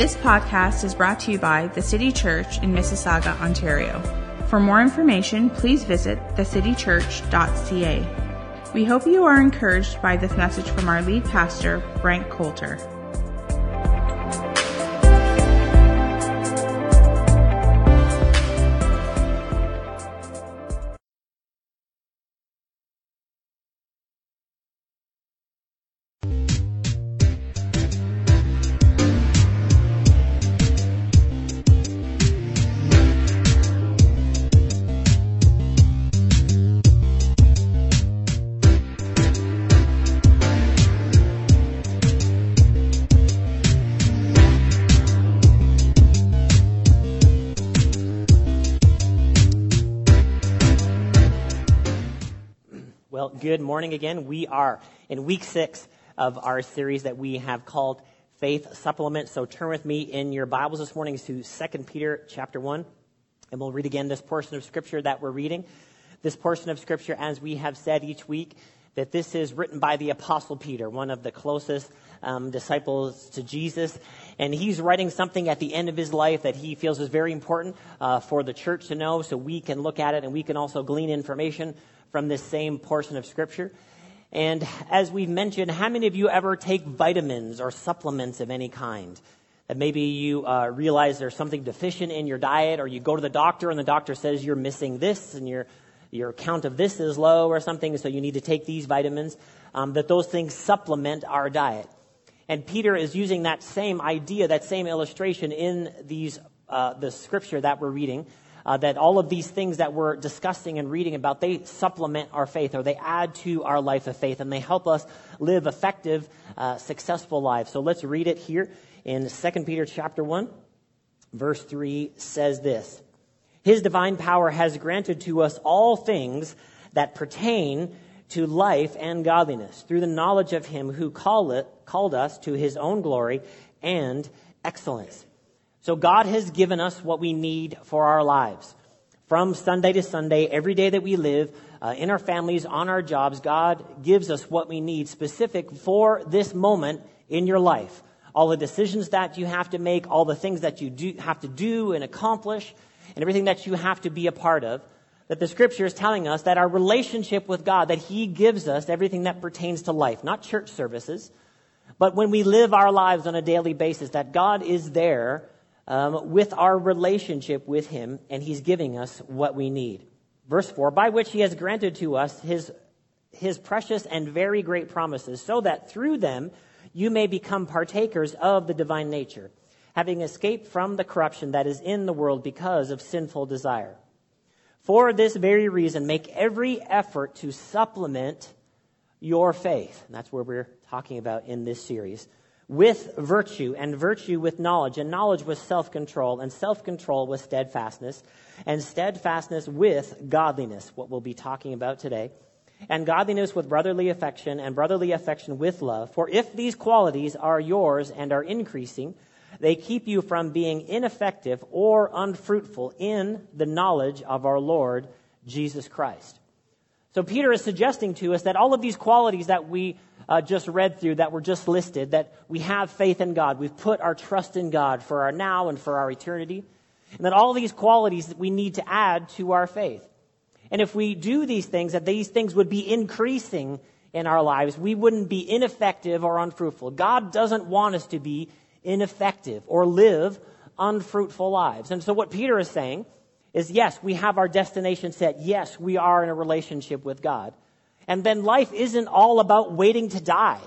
This podcast is brought to you by the City Church in Mississauga, Ontario. For more information, please visit thecitychurch.ca. We hope you are encouraged by this message from our lead pastor, Frank Coulter. Good morning again. We are in week six of our series that we have called Faith Supplement. So turn with me in your Bibles this morning to 2 Peter chapter 1, and we'll read again this portion of Scripture that we're reading. This portion of Scripture, as we have said each week, that this is written by the Apostle Peter, one of the closest um, disciples to Jesus. And he's writing something at the end of his life that he feels is very important uh, for the church to know so we can look at it and we can also glean information from this same portion of Scripture. And as we've mentioned, how many of you ever take vitamins or supplements of any kind? That maybe you uh, realize there's something deficient in your diet, or you go to the doctor and the doctor says you're missing this and your, your count of this is low or something, so you need to take these vitamins, um, that those things supplement our diet. And Peter is using that same idea, that same illustration in these, uh, the scripture that we're reading uh, that all of these things that we're discussing and reading about, they supplement our faith or they add to our life of faith and they help us live effective, uh, successful lives. So let's read it here in 2 Peter chapter 1, verse 3 says this. His divine power has granted to us all things that pertain to life and godliness through the knowledge of him who it, called us to his own glory and excellence. So God has given us what we need for our lives. From Sunday to Sunday, every day that we live, uh, in our families, on our jobs, God gives us what we need specific for this moment in your life. All the decisions that you have to make, all the things that you do, have to do and accomplish, and everything that you have to be a part of. That the scripture is telling us that our relationship with God, that He gives us everything that pertains to life, not church services, but when we live our lives on a daily basis, that God is there um, with our relationship with Him, and He's giving us what we need. Verse 4 By which He has granted to us His, his precious and very great promises, so that through them you may become partakers of the divine nature, having escaped from the corruption that is in the world because of sinful desire. For this very reason, make every effort to supplement your faith. And that's where we're talking about in this series with virtue, and virtue with knowledge, and knowledge with self control, and self control with steadfastness, and steadfastness with godliness, what we'll be talking about today, and godliness with brotherly affection, and brotherly affection with love. For if these qualities are yours and are increasing, they keep you from being ineffective or unfruitful in the knowledge of our Lord Jesus Christ. So Peter is suggesting to us that all of these qualities that we uh, just read through, that were just listed, that we have faith in God. We've put our trust in God for our now and for our eternity. And that all these qualities that we need to add to our faith. And if we do these things, that these things would be increasing in our lives, we wouldn't be ineffective or unfruitful. God doesn't want us to be ineffective or live unfruitful lives. And so what Peter is saying is yes, we have our destination set. Yes, we are in a relationship with God. And then life isn't all about waiting to die.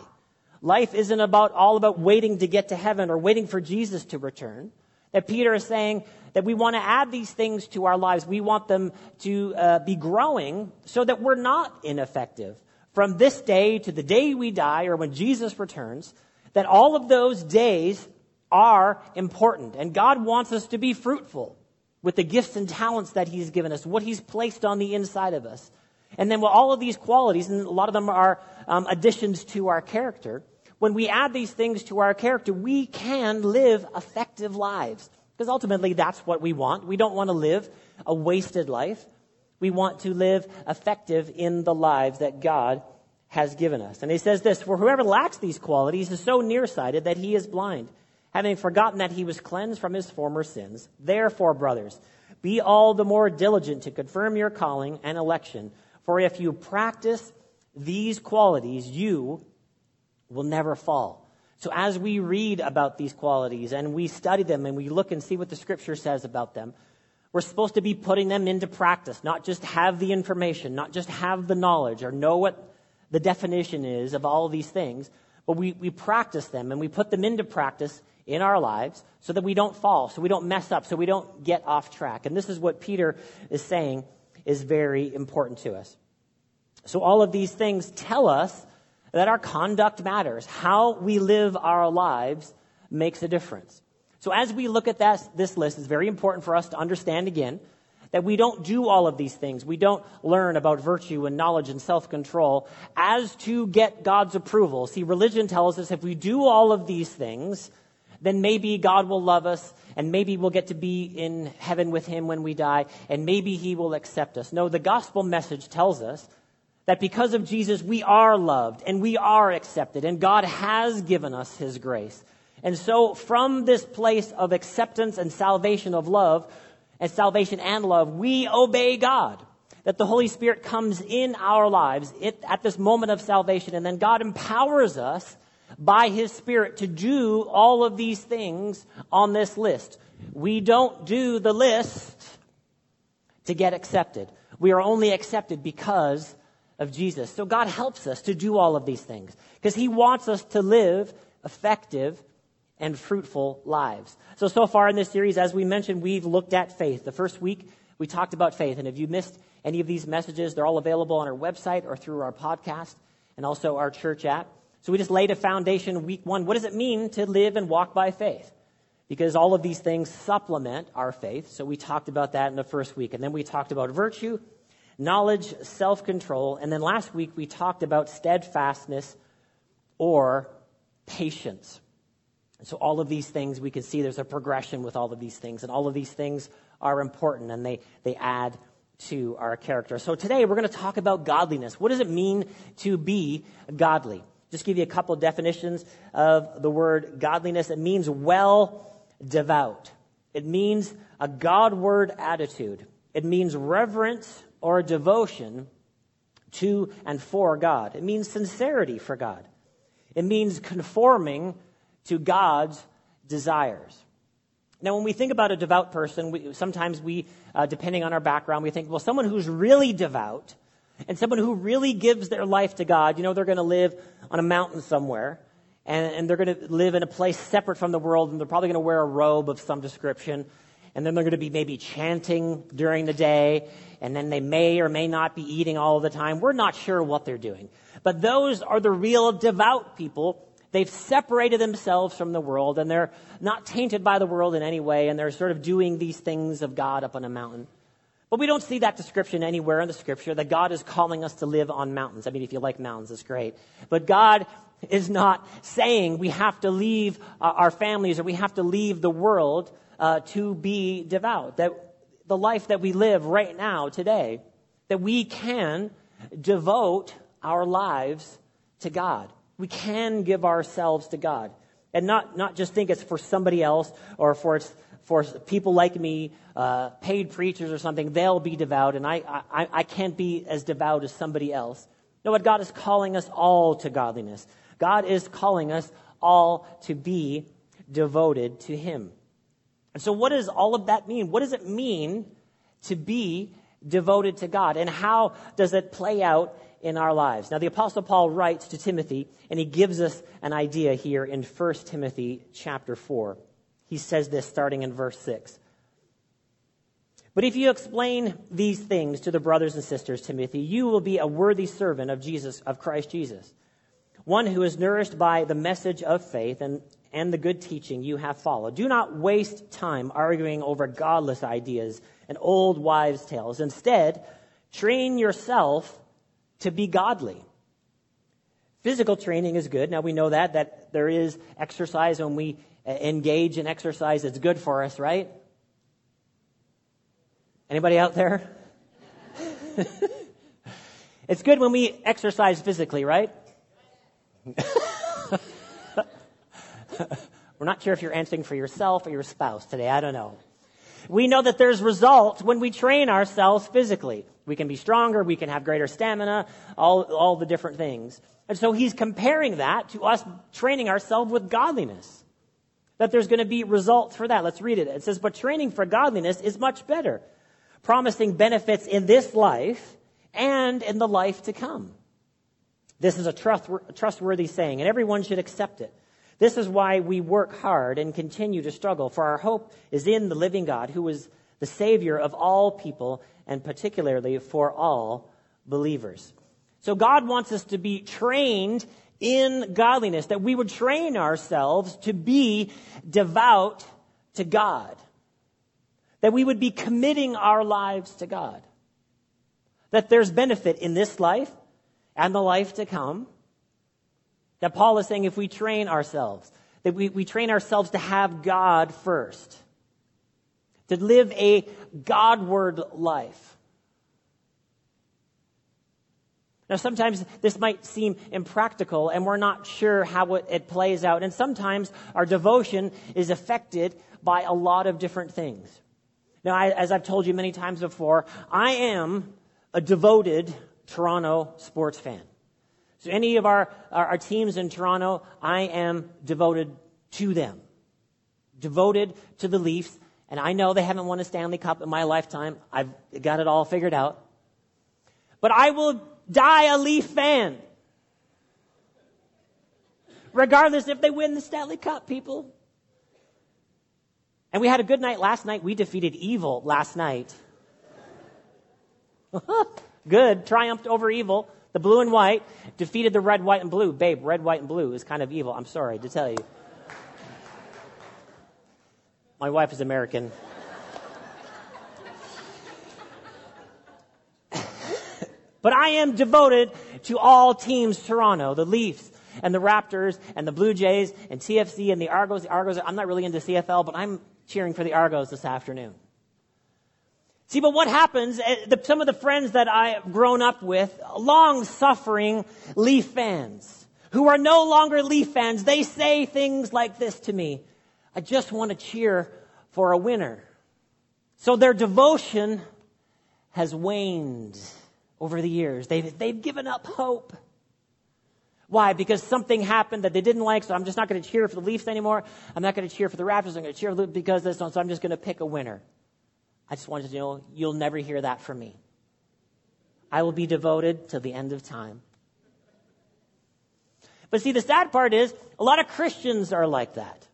Life isn't about all about waiting to get to heaven or waiting for Jesus to return. That Peter is saying that we want to add these things to our lives. We want them to uh, be growing so that we're not ineffective. From this day to the day we die or when Jesus returns, that all of those days are important. And God wants us to be fruitful with the gifts and talents that He's given us, what He's placed on the inside of us. And then with all of these qualities, and a lot of them are um, additions to our character, when we add these things to our character, we can live effective lives. Because ultimately, that's what we want. We don't want to live a wasted life. We want to live effective in the lives that God has given us. And he says this For whoever lacks these qualities is so nearsighted that he is blind, having forgotten that he was cleansed from his former sins. Therefore, brothers, be all the more diligent to confirm your calling and election. For if you practice these qualities, you will never fall. So as we read about these qualities and we study them and we look and see what the scripture says about them, we're supposed to be putting them into practice, not just have the information, not just have the knowledge or know what the definition is of all these things, but we, we practice them and we put them into practice in our lives so that we don't fall, so we don't mess up, so we don't get off track. And this is what Peter is saying is very important to us. So all of these things tell us that our conduct matters. How we live our lives makes a difference. So as we look at that, this list, it's very important for us to understand again that we don't do all of these things. We don't learn about virtue and knowledge and self-control as to get God's approval. See, religion tells us if we do all of these things, then maybe God will love us and maybe we'll get to be in heaven with him when we die and maybe he will accept us. No, the gospel message tells us that because of Jesus, we are loved and we are accepted and God has given us his grace. And so from this place of acceptance and salvation of love and salvation and love, we obey God. That the Holy Spirit comes in our lives at this moment of salvation and then God empowers us by His Spirit to do all of these things on this list. We don't do the list to get accepted. We are only accepted because of Jesus. So God helps us to do all of these things because He wants us to live effective and fruitful lives. So, so far in this series, as we mentioned, we've looked at faith. The first week, we talked about faith. And if you missed any of these messages, they're all available on our website or through our podcast and also our church app. So we just laid a foundation week one. What does it mean to live and walk by faith? Because all of these things supplement our faith. So we talked about that in the first week. And then we talked about virtue, knowledge, self control. And then last week we talked about steadfastness or patience. So all of these things, we can see there's a progression with all of these things. And all of these things are important and they, they add to our character. So today we're going to talk about godliness. What does it mean to be godly? Just give you a couple definitions of the word godliness. It means well devout. It means a Godward attitude. It means reverence or devotion to and for God. It means sincerity for God. It means conforming to God's desires. Now, when we think about a devout person, we, sometimes we, uh, depending on our background, we think, well, someone who's really devout and someone who really gives their life to God, you know, they're going to live on a mountain somewhere, and, and they're going to live in a place separate from the world, and they're probably going to wear a robe of some description, and then they're going to be maybe chanting during the day, and then they may or may not be eating all the time. We're not sure what they're doing. But those are the real devout people. They've separated themselves from the world, and they're not tainted by the world in any way, and they're sort of doing these things of God up on a mountain. But we don't see that description anywhere in the scripture that God is calling us to live on mountains. I mean, if you like mountains, it's great. But God is not saying we have to leave uh, our families or we have to leave the world uh, to be devout. That the life that we live right now, today, that we can devote our lives to God. We can give ourselves to God. And not, not just think it's for somebody else or for it's for people like me, uh, paid preachers or something, they'll be devout, and I, I, I can't be as devout as somebody else. No, what God is calling us all to godliness. God is calling us all to be devoted to Him. And so, what does all of that mean? What does it mean to be devoted to God? And how does it play out in our lives? Now, the Apostle Paul writes to Timothy, and he gives us an idea here in 1 Timothy chapter 4 he says this starting in verse 6. But if you explain these things to the brothers and sisters, Timothy, you will be a worthy servant of Jesus, of Christ Jesus, one who is nourished by the message of faith and, and the good teaching you have followed. Do not waste time arguing over godless ideas and old wives' tales. Instead, train yourself to be godly. Physical training is good. Now we know that, that there is exercise when we engage in exercise. It's good for us, right? Anybody out there? it's good when we exercise physically, right? We're not sure if you're answering for yourself or your spouse today. I don't know. We know that there's results when we train ourselves physically. We can be stronger, we can have greater stamina, all, all the different things. And so he's comparing that to us training ourselves with godliness. That there's going to be results for that. Let's read it. It says, But training for godliness is much better, promising benefits in this life and in the life to come. This is a trustworthy saying, and everyone should accept it. This is why we work hard and continue to struggle, for our hope is in the living God, who is the Savior of all people, and particularly for all believers. So God wants us to be trained in godliness, that we would train ourselves to be devout to God, that we would be committing our lives to God, that there's benefit in this life and the life to come. That Paul is saying if we train ourselves, that we, we train ourselves to have God first, to live a Godward life. Now, sometimes this might seem impractical and we're not sure how it, it, plays out. And sometimes our devotion is affected by a lot of different things. Now, I, as I've told you many times before, I am a devoted Toronto sports fan. So, any of our, our, our teams in Toronto, I am devoted to them. Devoted to the Leafs. And I know they haven't won a Stanley Cup in my lifetime. I've got it all figured out. But I will die a Leaf fan. Regardless if they win the Stanley Cup, people. And we had a good night last night. We defeated evil last night. good. Triumphed over evil. The blue and white defeated the red, white, and blue. Babe, red, white, and blue is kind of evil. I'm sorry to tell you. My wife is American. But I am devoted to all teams Toronto, the Leafs and the Raptors and the Blue Jays and TFC and the Argos. The Argos, I'm not really into CFL, but I'm cheering for the Argos this afternoon. See, but what happens, eh, some of the friends that I've grown up with, long suffering Leaf fans, who are no longer Leaf fans, they say things like this to me. I just want to cheer for a winner. So their devotion has waned over the years. They've, they've given up hope. Why? Because something happened that they didn't like, so I'm just not going to cheer for the Leafs anymore. I'm not going to cheer for the Raptors. I'm going to cheer because this, so I'm just going to pick a winner. I just wanted to know you'll never hear that from me. I will be devoted to the end of time. But see, the sad part is a lot of Christians are like that.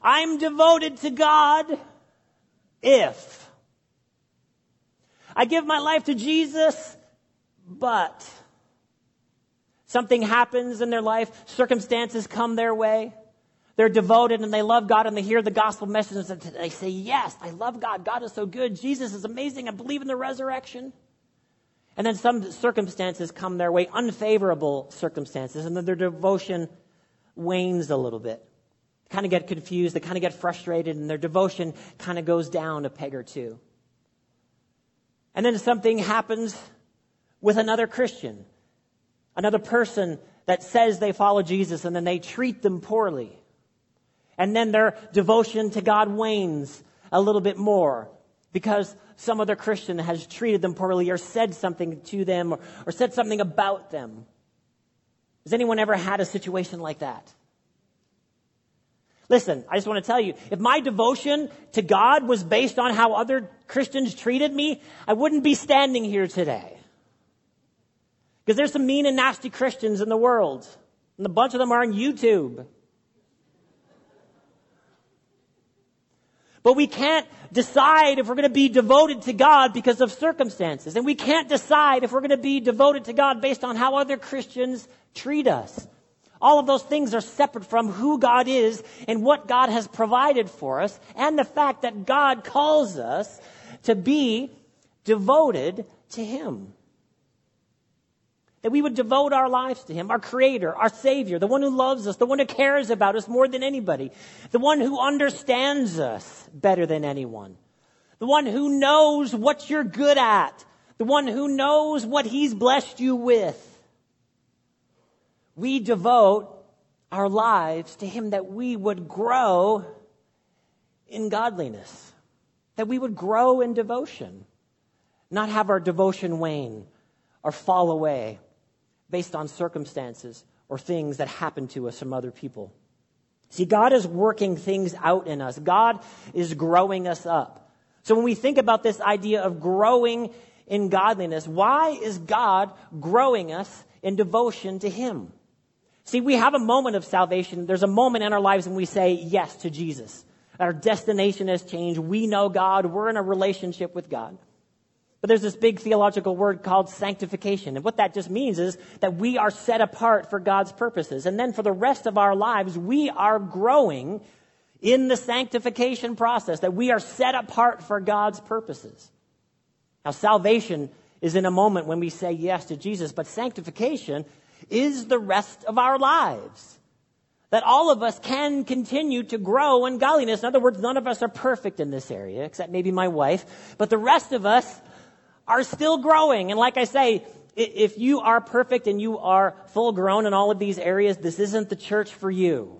I'm devoted to God if I give my life to Jesus, but something happens in their life, circumstances come their way. They're devoted and they love God and they hear the gospel message and they say, Yes, I love God. God is so good. Jesus is amazing. I believe in the resurrection. And then some circumstances come their way, unfavorable circumstances, and then their devotion wanes a little bit. They kind of get confused, they kind of get frustrated, and their devotion kind of goes down a peg or two. And then something happens with another Christian, another person that says they follow Jesus and then they treat them poorly. And then their devotion to God wanes a little bit more because some other Christian has treated them poorly or said something to them or, or said something about them. Has anyone ever had a situation like that? Listen, I just want to tell you, if my devotion to God was based on how other Christians treated me, I wouldn't be standing here today. Because there's some mean and nasty Christians in the world. And a bunch of them are on YouTube. But we can't decide if we're going to be devoted to God because of circumstances. And we can't decide if we're going to be devoted to God based on how other Christians treat us. All of those things are separate from who God is and what God has provided for us and the fact that God calls us to be devoted to Him. That we would devote our lives to Him, our Creator, our Savior, the one who loves us, the one who cares about us more than anybody, the one who understands us better than anyone, the one who knows what you're good at, the one who knows what He's blessed you with we devote our lives to Him that we would grow in godliness, that we would grow in devotion, not have our devotion wane or fall away based on circumstances or things that happen to us from other people. See, God is working things out in us. God is growing us up. So when we think about this idea of growing in godliness, why is God growing us in devotion to Him? See, we have a moment of salvation. There's a moment in our lives when we say yes to Jesus. Our destination has changed. We know God. We're in a relationship with God. But there's this big theological word called sanctification. And what that just means is that we are set apart for God's purposes. And then for the rest of our lives, we are growing in the sanctification process, that we are set apart for God's purposes. Now, salvation is in a moment when we say yes to Jesus, but sanctification is the rest of our lives. That all of us can continue to grow in godliness. In other words, none of us are perfect in this area, except maybe my wife, but the rest of us are still growing. And like I say, if you are perfect and you are full grown in all of these areas, this isn't the church for you.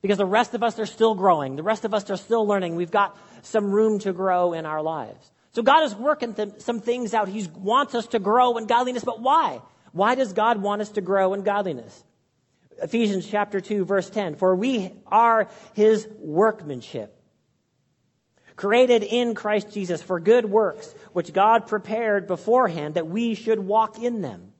Because the rest of us are still growing. The rest of us are still learning. We've got some room to grow in our lives. So God is working th- some things out. He wants us to grow in godliness, but why? Why does God want us to grow in godliness? Ephesians chapter 2 verse 10. For we are his workmanship created in Christ Jesus for good works, which God prepared beforehand that we should walk in them.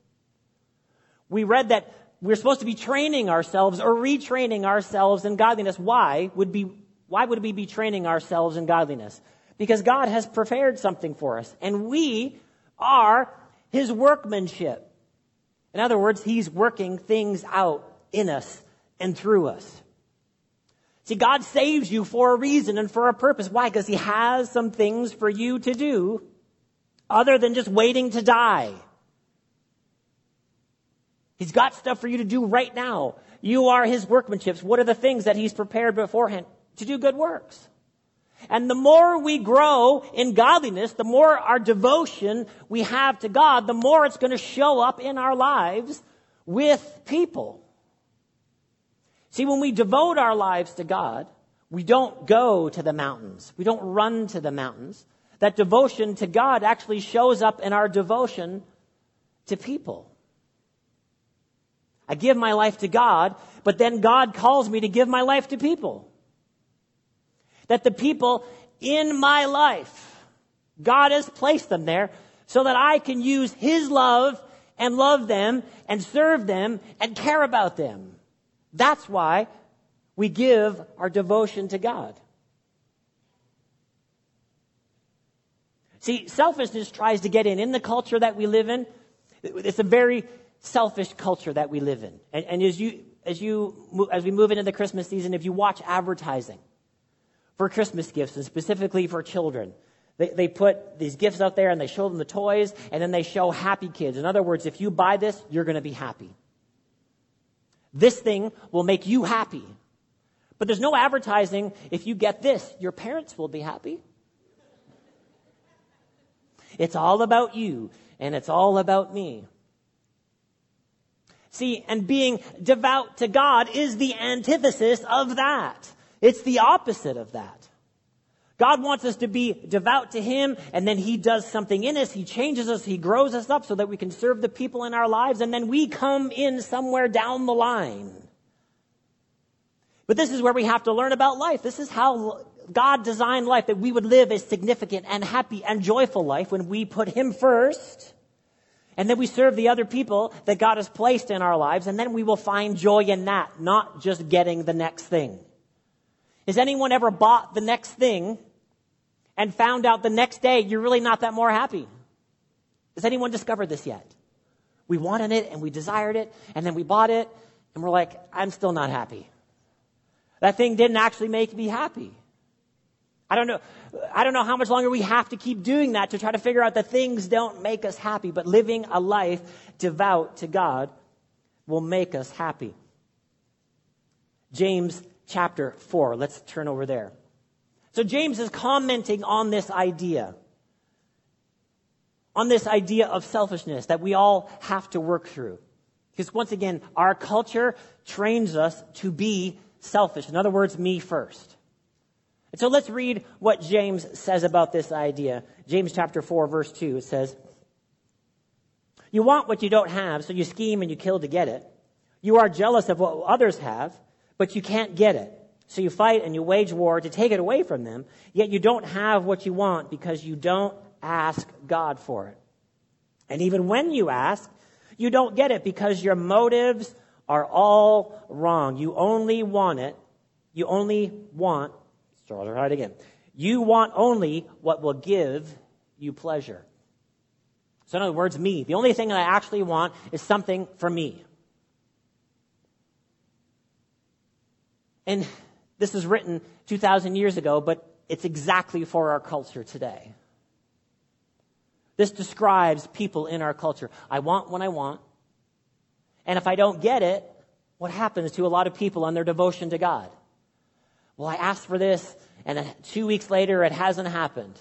We read that we're supposed to be training ourselves or retraining ourselves in godliness. Why would be, why would we be training ourselves in godliness? Because God has prepared something for us and we are His workmanship. In other words, He's working things out in us and through us. See, God saves you for a reason and for a purpose. Why? Because He has some things for you to do other than just waiting to die. He's got stuff for you to do right now. You are His workmanships. What are the things that He's prepared beforehand? To do good works. And the more we grow in godliness, the more our devotion we have to God, the more it's going to show up in our lives with people. See, when we devote our lives to God, we don't go to the mountains. We don't run to the mountains. That devotion to God actually shows up in our devotion to people. I give my life to God, but then God calls me to give my life to people. That the people in my life, God has placed them there so that I can use His love and love them and serve them and care about them. That's why we give our devotion to God. See, selfishness tries to get in. In the culture that we live in, it's a very selfish culture that we live in. And, and as you, as you, as we move into the Christmas season, if you watch advertising for Christmas gifts and specifically for children, they, they put these gifts out there and they show them the toys and then they show happy kids. In other words, if you buy this, you're going to be happy. This thing will make you happy. But there's no advertising. If you get this, your parents will be happy. It's all about you and it's all about me. See, and being devout to God is the antithesis of that. It's the opposite of that. God wants us to be devout to Him, and then He does something in us. He changes us. He grows us up so that we can serve the people in our lives, and then we come in somewhere down the line. But this is where we have to learn about life. This is how God designed life, that we would live a significant and happy and joyful life when we put Him first, and then we serve the other people that God has placed in our lives, and then we will find joy in that, not just getting the next thing. Has anyone ever bought the next thing and found out the next day you're really not that more happy? Has anyone discovered this yet? We wanted it and we desired it and then we bought it and we're like, I'm still not happy. That thing didn't actually make me happy. I don't know. I don't know how much longer we have to keep doing that to try to figure out that things don't make us happy, but living a life devout to God will make us happy. James chapter 4. Let's turn over there. So James is commenting on this idea. On this idea of selfishness that we all have to work through. Because once again, our culture trains us to be selfish. In other words, me first. And so let's read what James says about this idea. James chapter 4 verse 2, it says, You want what you don't have, so you scheme and you kill to get it. You are jealous of what others have, but you can't get it. So you fight and you wage war to take it away from them, yet you don't have what you want because you don't ask God for it. And even when you ask, you don't get it because your motives are all wrong. You only want it. You only want, start right again. You want only what will give you pleasure. So in other words, me. The only thing that I actually want is something for me. And this was written 2,000 years ago, but it's exactly for our culture today. This describes people in our culture. I want what I want. And if I don't get it, what happens to a lot of people on their devotion to God? Well, I asked for this, and two weeks later, it hasn't happened.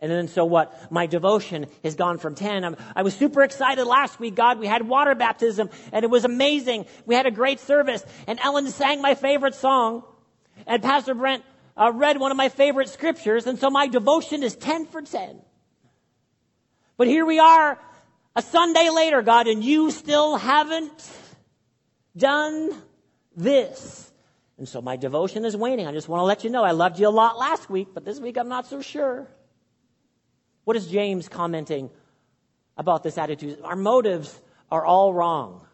And then so what? My devotion has gone from 10. I'm, i was super excited last week, God. We had water baptism, and it was amazing. We had a great service, and Ellen sang my favorite song, and Pastor Brent uh, read one of my favorite scriptures, and so my devotion is 10 for 10. But here we are, a Sunday later, God, and you still haven't done this. And so my devotion is waning. I just want to let you know I loved you a lot last week, but this week I'm not so sure. What is James commenting about this attitude? Our motives are all wrong.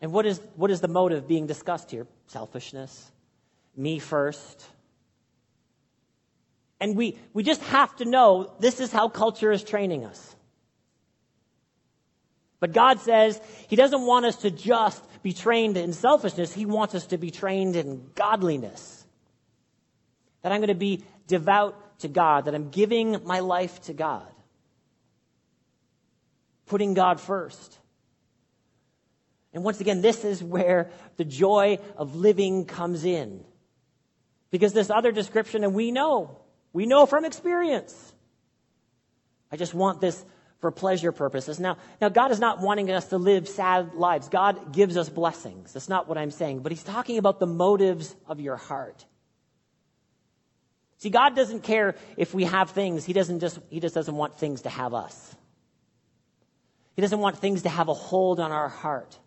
And what is, what is the motive being discussed here? Selfishness. Me first. And we, we just have to know this is how culture is training us. But God says He doesn't want us to just be trained in selfishness. He wants us to be trained in godliness. That I'm going to be devout to God, that I'm giving my life to God. Putting God first. And once again, this is where the joy of living comes in. Because this other description, and we know we know from experience. I just want this for pleasure purposes. Now, now God is not wanting us to live sad lives. God gives us blessings. That's not what I'm saying. But He's talking about the motives of your heart. See, God doesn't care if we have things. He doesn't just, He just doesn't want things to have us. He doesn't want things to have a hold on our heart.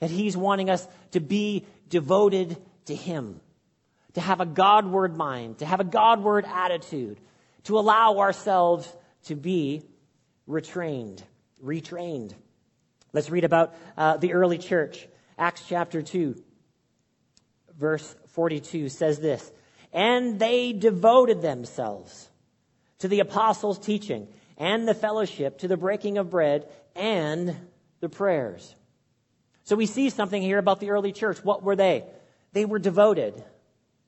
That He's wanting us to be devoted to Him to have a Godward mind, to have a Godward attitude, to allow ourselves to be retrained, retrained. Let's read about uh, the early church. Acts chapter 2, verse 42 says this And they devoted themselves to the apostles' teaching and the fellowship, to the breaking of bread and the prayers. So we see something here about the early church. What were they? They were devoted.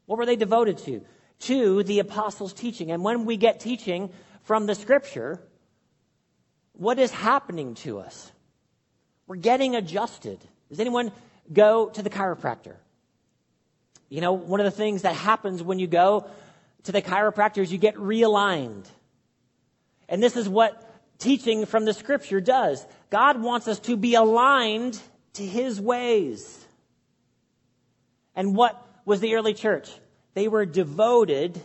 What were they devoted to? To the apostles' teaching. And when we get teaching from the scripture, what is happening to us? We're getting adjusted. Does anyone go to the chiropractor? You know, one of the things that happens when you go to the chiropractor is you get realigned. And this is what teaching from the scripture does. God wants us to be aligned to his ways. And what was the early church. They were devoted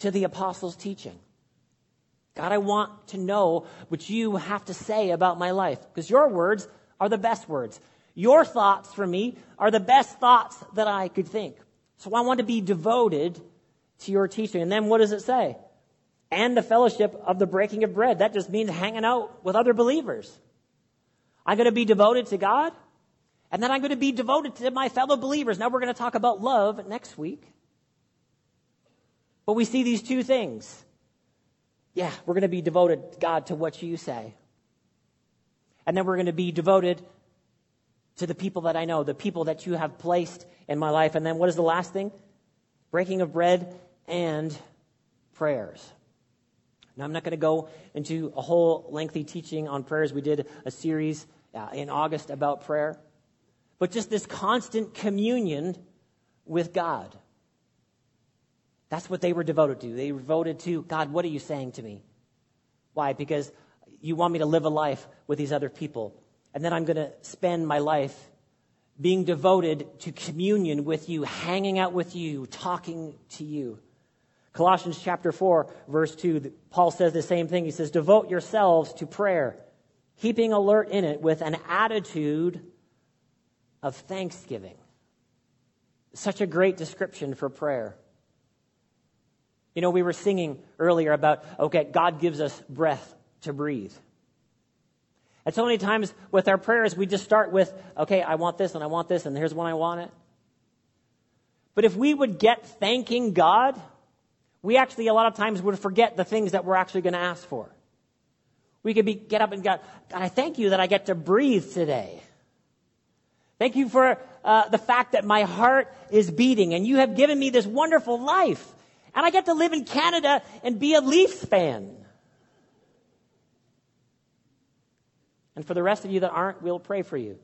to the apostles' teaching. God, I want to know what you have to say about my life because your words are the best words. Your thoughts for me are the best thoughts that I could think. So I want to be devoted to your teaching. And then what does it say? And the fellowship of the breaking of bread. That just means hanging out with other believers. I'm going to be devoted to God. And then I'm going to be devoted to my fellow believers. Now we're going to talk about love next week. But we see these two things. Yeah, we're going to be devoted, God, to what you say. And then we're going to be devoted to the people that I know, the people that you have placed in my life. And then what is the last thing? Breaking of bread and prayers. Now, I'm not going to go into a whole lengthy teaching on prayers. We did a series uh, in August about prayer but just this constant communion with God. That's what they were devoted to. They were devoted to God, what are you saying to me? Why? Because you want me to live a life with these other people. And then I'm going to spend my life being devoted to communion with you, hanging out with you, talking to you. Colossians chapter 4, verse 2, Paul says the same thing. He says, Devote yourselves to prayer, keeping alert in it with an attitude of thanksgiving. Such a great description for prayer. You know, we were singing earlier about, okay, God gives us breath to breathe. And so many times with our prayers, we just start with, okay, I want this and I want this and here's when I want it. But if we would get thanking God, we actually a lot of times would forget the things that we're actually going to ask for. We could be, get up and go, God, I thank you that I get to breathe today. Thank you for uh, the fact that my heart is beating and you have given me this wonderful life. And I get to live in Canada and be a Leafs fan. And for the rest of you that aren't, we'll pray for you.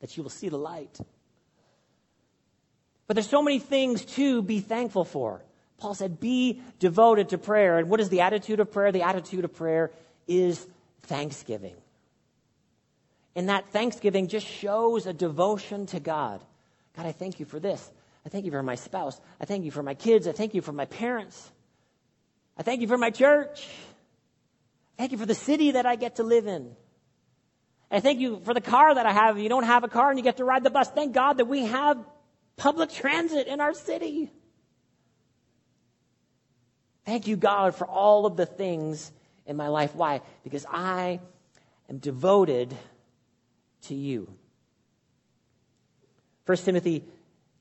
That you will see the light. But there's so many things to be thankful for. Paul said, be devoted to prayer. And what is the attitude of prayer? The attitude of prayer is thanksgiving. And that thanksgiving just shows a devotion to God. God, I thank you for this. I thank you for my spouse. I thank you for my kids. I thank you for my parents. I thank you for my church. Thank you for the city that I get to live in. I thank you for the car that I have. If you don't have a car and you get to ride the bus, thank God that we have public transit in our city. Thank you, God, for all of the things in my life. Why? Because I am devoted to you. 1 Timothy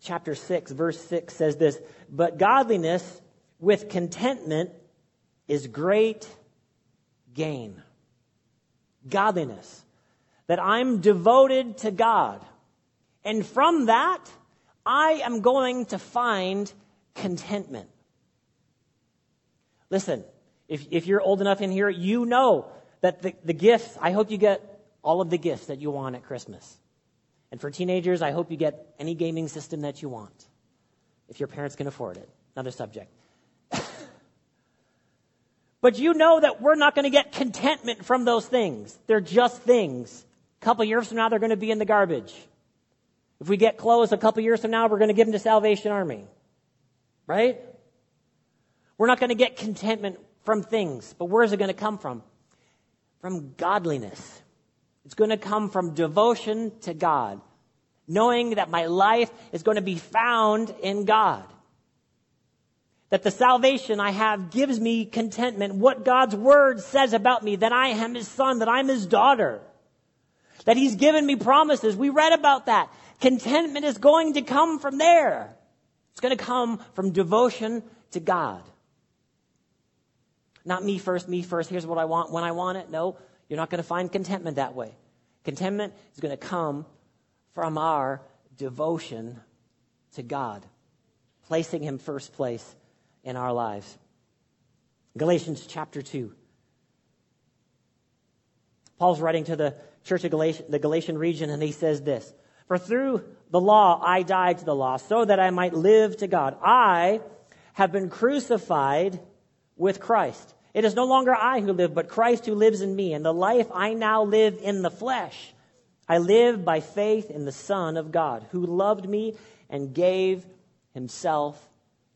chapter 6, verse 6 says this But godliness with contentment is great gain. Godliness. That I'm devoted to God. And from that, I am going to find contentment. Listen, if, if you're old enough in here, you know that the, the gifts, I hope you get all of the gifts that you want at Christmas. And for teenagers, I hope you get any gaming system that you want, if your parents can afford it. Another subject. But you know that we're not going to get contentment from those things. They're just things. A couple years from now, they're going to be in the garbage. If we get clothes a couple years from now, we're going to give them to Salvation Army. Right? We're not going to get contentment from things, but where is it going to come from? From godliness. It's going to come from devotion to God, knowing that my life is going to be found in God. That the salvation I have gives me contentment. What God's word says about me, that I am his son, that I'm his daughter. That he's given me promises. We read about that. Contentment is going to come from there. It's going to come from devotion to God. Not me first, me first. Here's what I want when I want it. No, you're not going to find contentment that way. Contentment is going to come from our devotion to God, placing Him first place in our lives. Galatians chapter 2. Paul's writing to the church of the Galatian region, and he says this For through the law I died to the law, so that I might live to God. I have been crucified with Christ. It is no longer I who live, but Christ who lives in me. And the life I now live in the flesh, I live by faith in the Son of God, who loved me and gave himself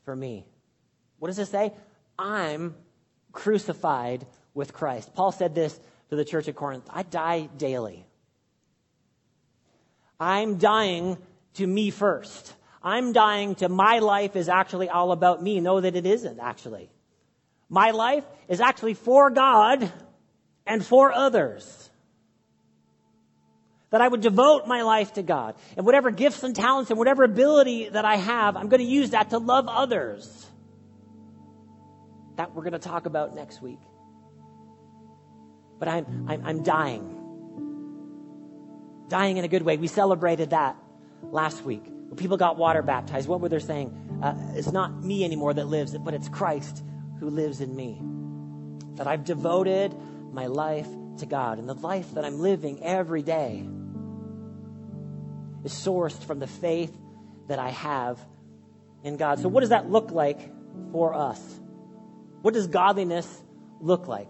for me. What does it say? I'm crucified with Christ. Paul said this to the church at Corinth I die daily. I'm dying to me first. I'm dying to my life is actually all about me. Know that it isn't actually. My life is actually for God and for others. That I would devote my life to God. And whatever gifts and talents and whatever ability that I have, I'm going to use that to love others. That we're going to talk about next week. But I'm, I'm, I'm dying. Dying in a good way. We celebrated that last week. When people got water baptized, what were they saying? Uh, it's not me anymore that lives, but it's Christ who lives in me. That I've devoted my life to God. And the life that I'm living every day is sourced from the faith that I have in God. So, what does that look like for us? What does godliness look like?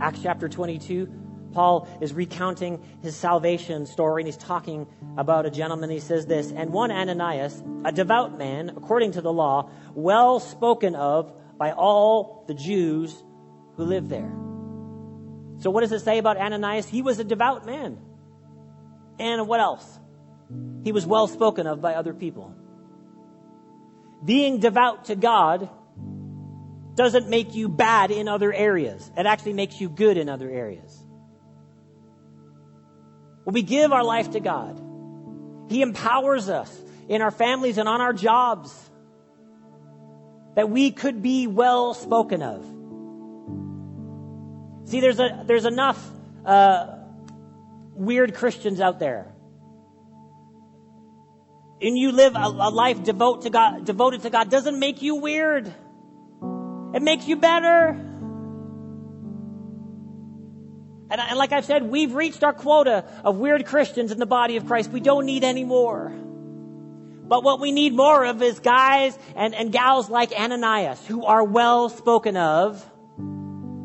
Acts chapter 22, Paul is recounting his salvation story and he's talking about a gentleman. He says this, and one Ananias, a devout man, according to the law, well spoken of by all the Jews who live there. So what does it say about Ananias? He was a devout man. And what else? He was well spoken of by other people. Being devout to God doesn't make you bad in other areas. It actually makes you good in other areas. When we give our life to God, He empowers us in our families and on our jobs that we could be well spoken of. See, there's a there's enough uh, weird Christians out there, and you live a, a life devote to God, devoted to God doesn't make you weird. It makes you better. And, and like I've said, we've reached our quota of weird Christians in the body of Christ. We don't need any more. But what we need more of is guys and, and gals like Ananias who are well spoken of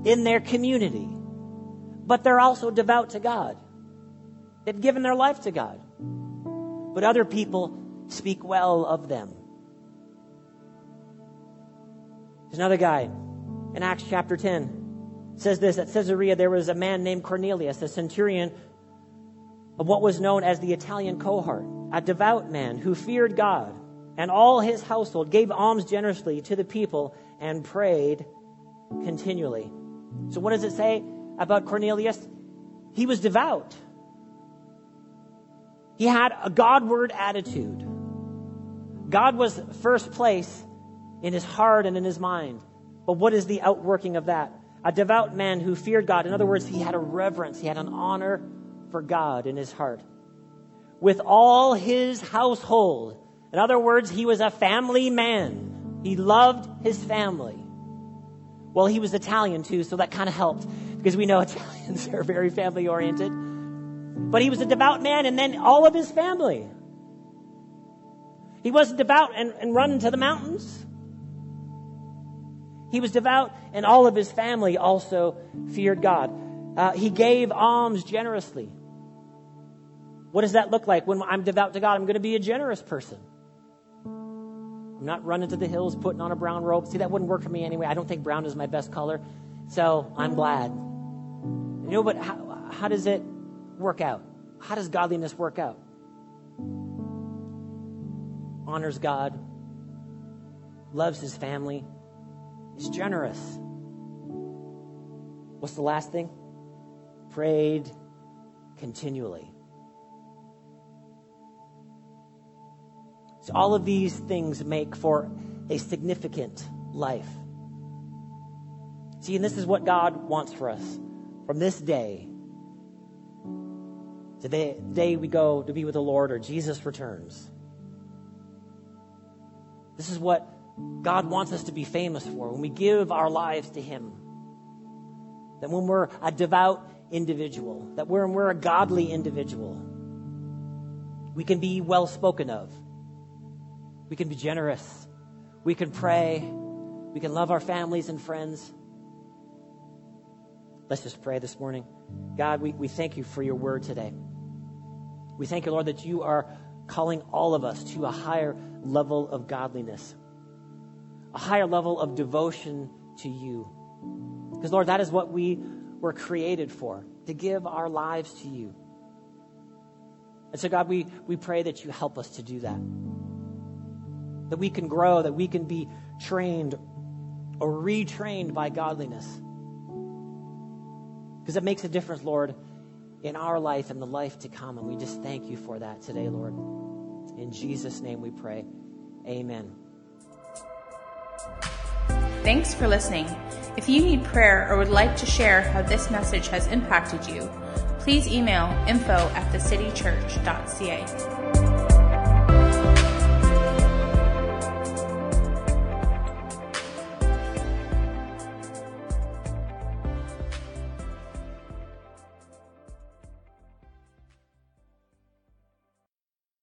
in their community. But they're also devout to God. They've given their life to God. But other people speak well of them. There's another guy in Acts chapter 10. It says this at Caesarea, there was a man named Cornelius, a centurion of what was known as the Italian cohort, a devout man who feared God, and all his household gave alms generously to the people and prayed continually. So, what does it say about Cornelius? He was devout. He had a Godward attitude. God was first place in his heart and in his mind. But what is the outworking of that? A devout man who feared God. In other words, he had a reverence, he had an honor for God in his heart. With all his household. In other words, he was a family man. He loved his family. Well, he was Italian too, so that kind of helped because we know Italians are very family oriented. But he was a devout man, and then all of his family. He wasn't devout and, and running to the mountains. He was devout, and all of his family also feared God. Uh, he gave alms generously. What does that look like? When I'm devout to God, I'm going to be a generous person. I'm not running to the hills putting on a brown robe. See, that wouldn't work for me anyway. I don't think brown is my best color. So I'm glad. You know, but how, how does it work out? How does godliness work out? Honors God, loves his family, is generous. What's the last thing? Prayed continually. So all of these things make for a significant life. See, and this is what God wants for us from this day to the day we go to be with the Lord or Jesus returns. This is what God wants us to be famous for when we give our lives to Him. That when we're a devout individual, that when we're a godly individual, we can be well spoken of. We can be generous. We can pray. We can love our families and friends. Let's just pray this morning. God, we, we thank you for your word today. We thank you, Lord, that you are calling all of us to a higher level of godliness a higher level of devotion to you. Because, Lord, that is what we were created for, to give our lives to you. And so, God, we, we pray that you help us to do that. That we can grow, that we can be trained or retrained by godliness. Because it makes a difference, Lord, in our life and the life to come. And we just thank you for that today, Lord. In Jesus' name we pray. Amen. Thanks for listening. If you need prayer or would like to share how this message has impacted you, please email info at thecitychurch.ca.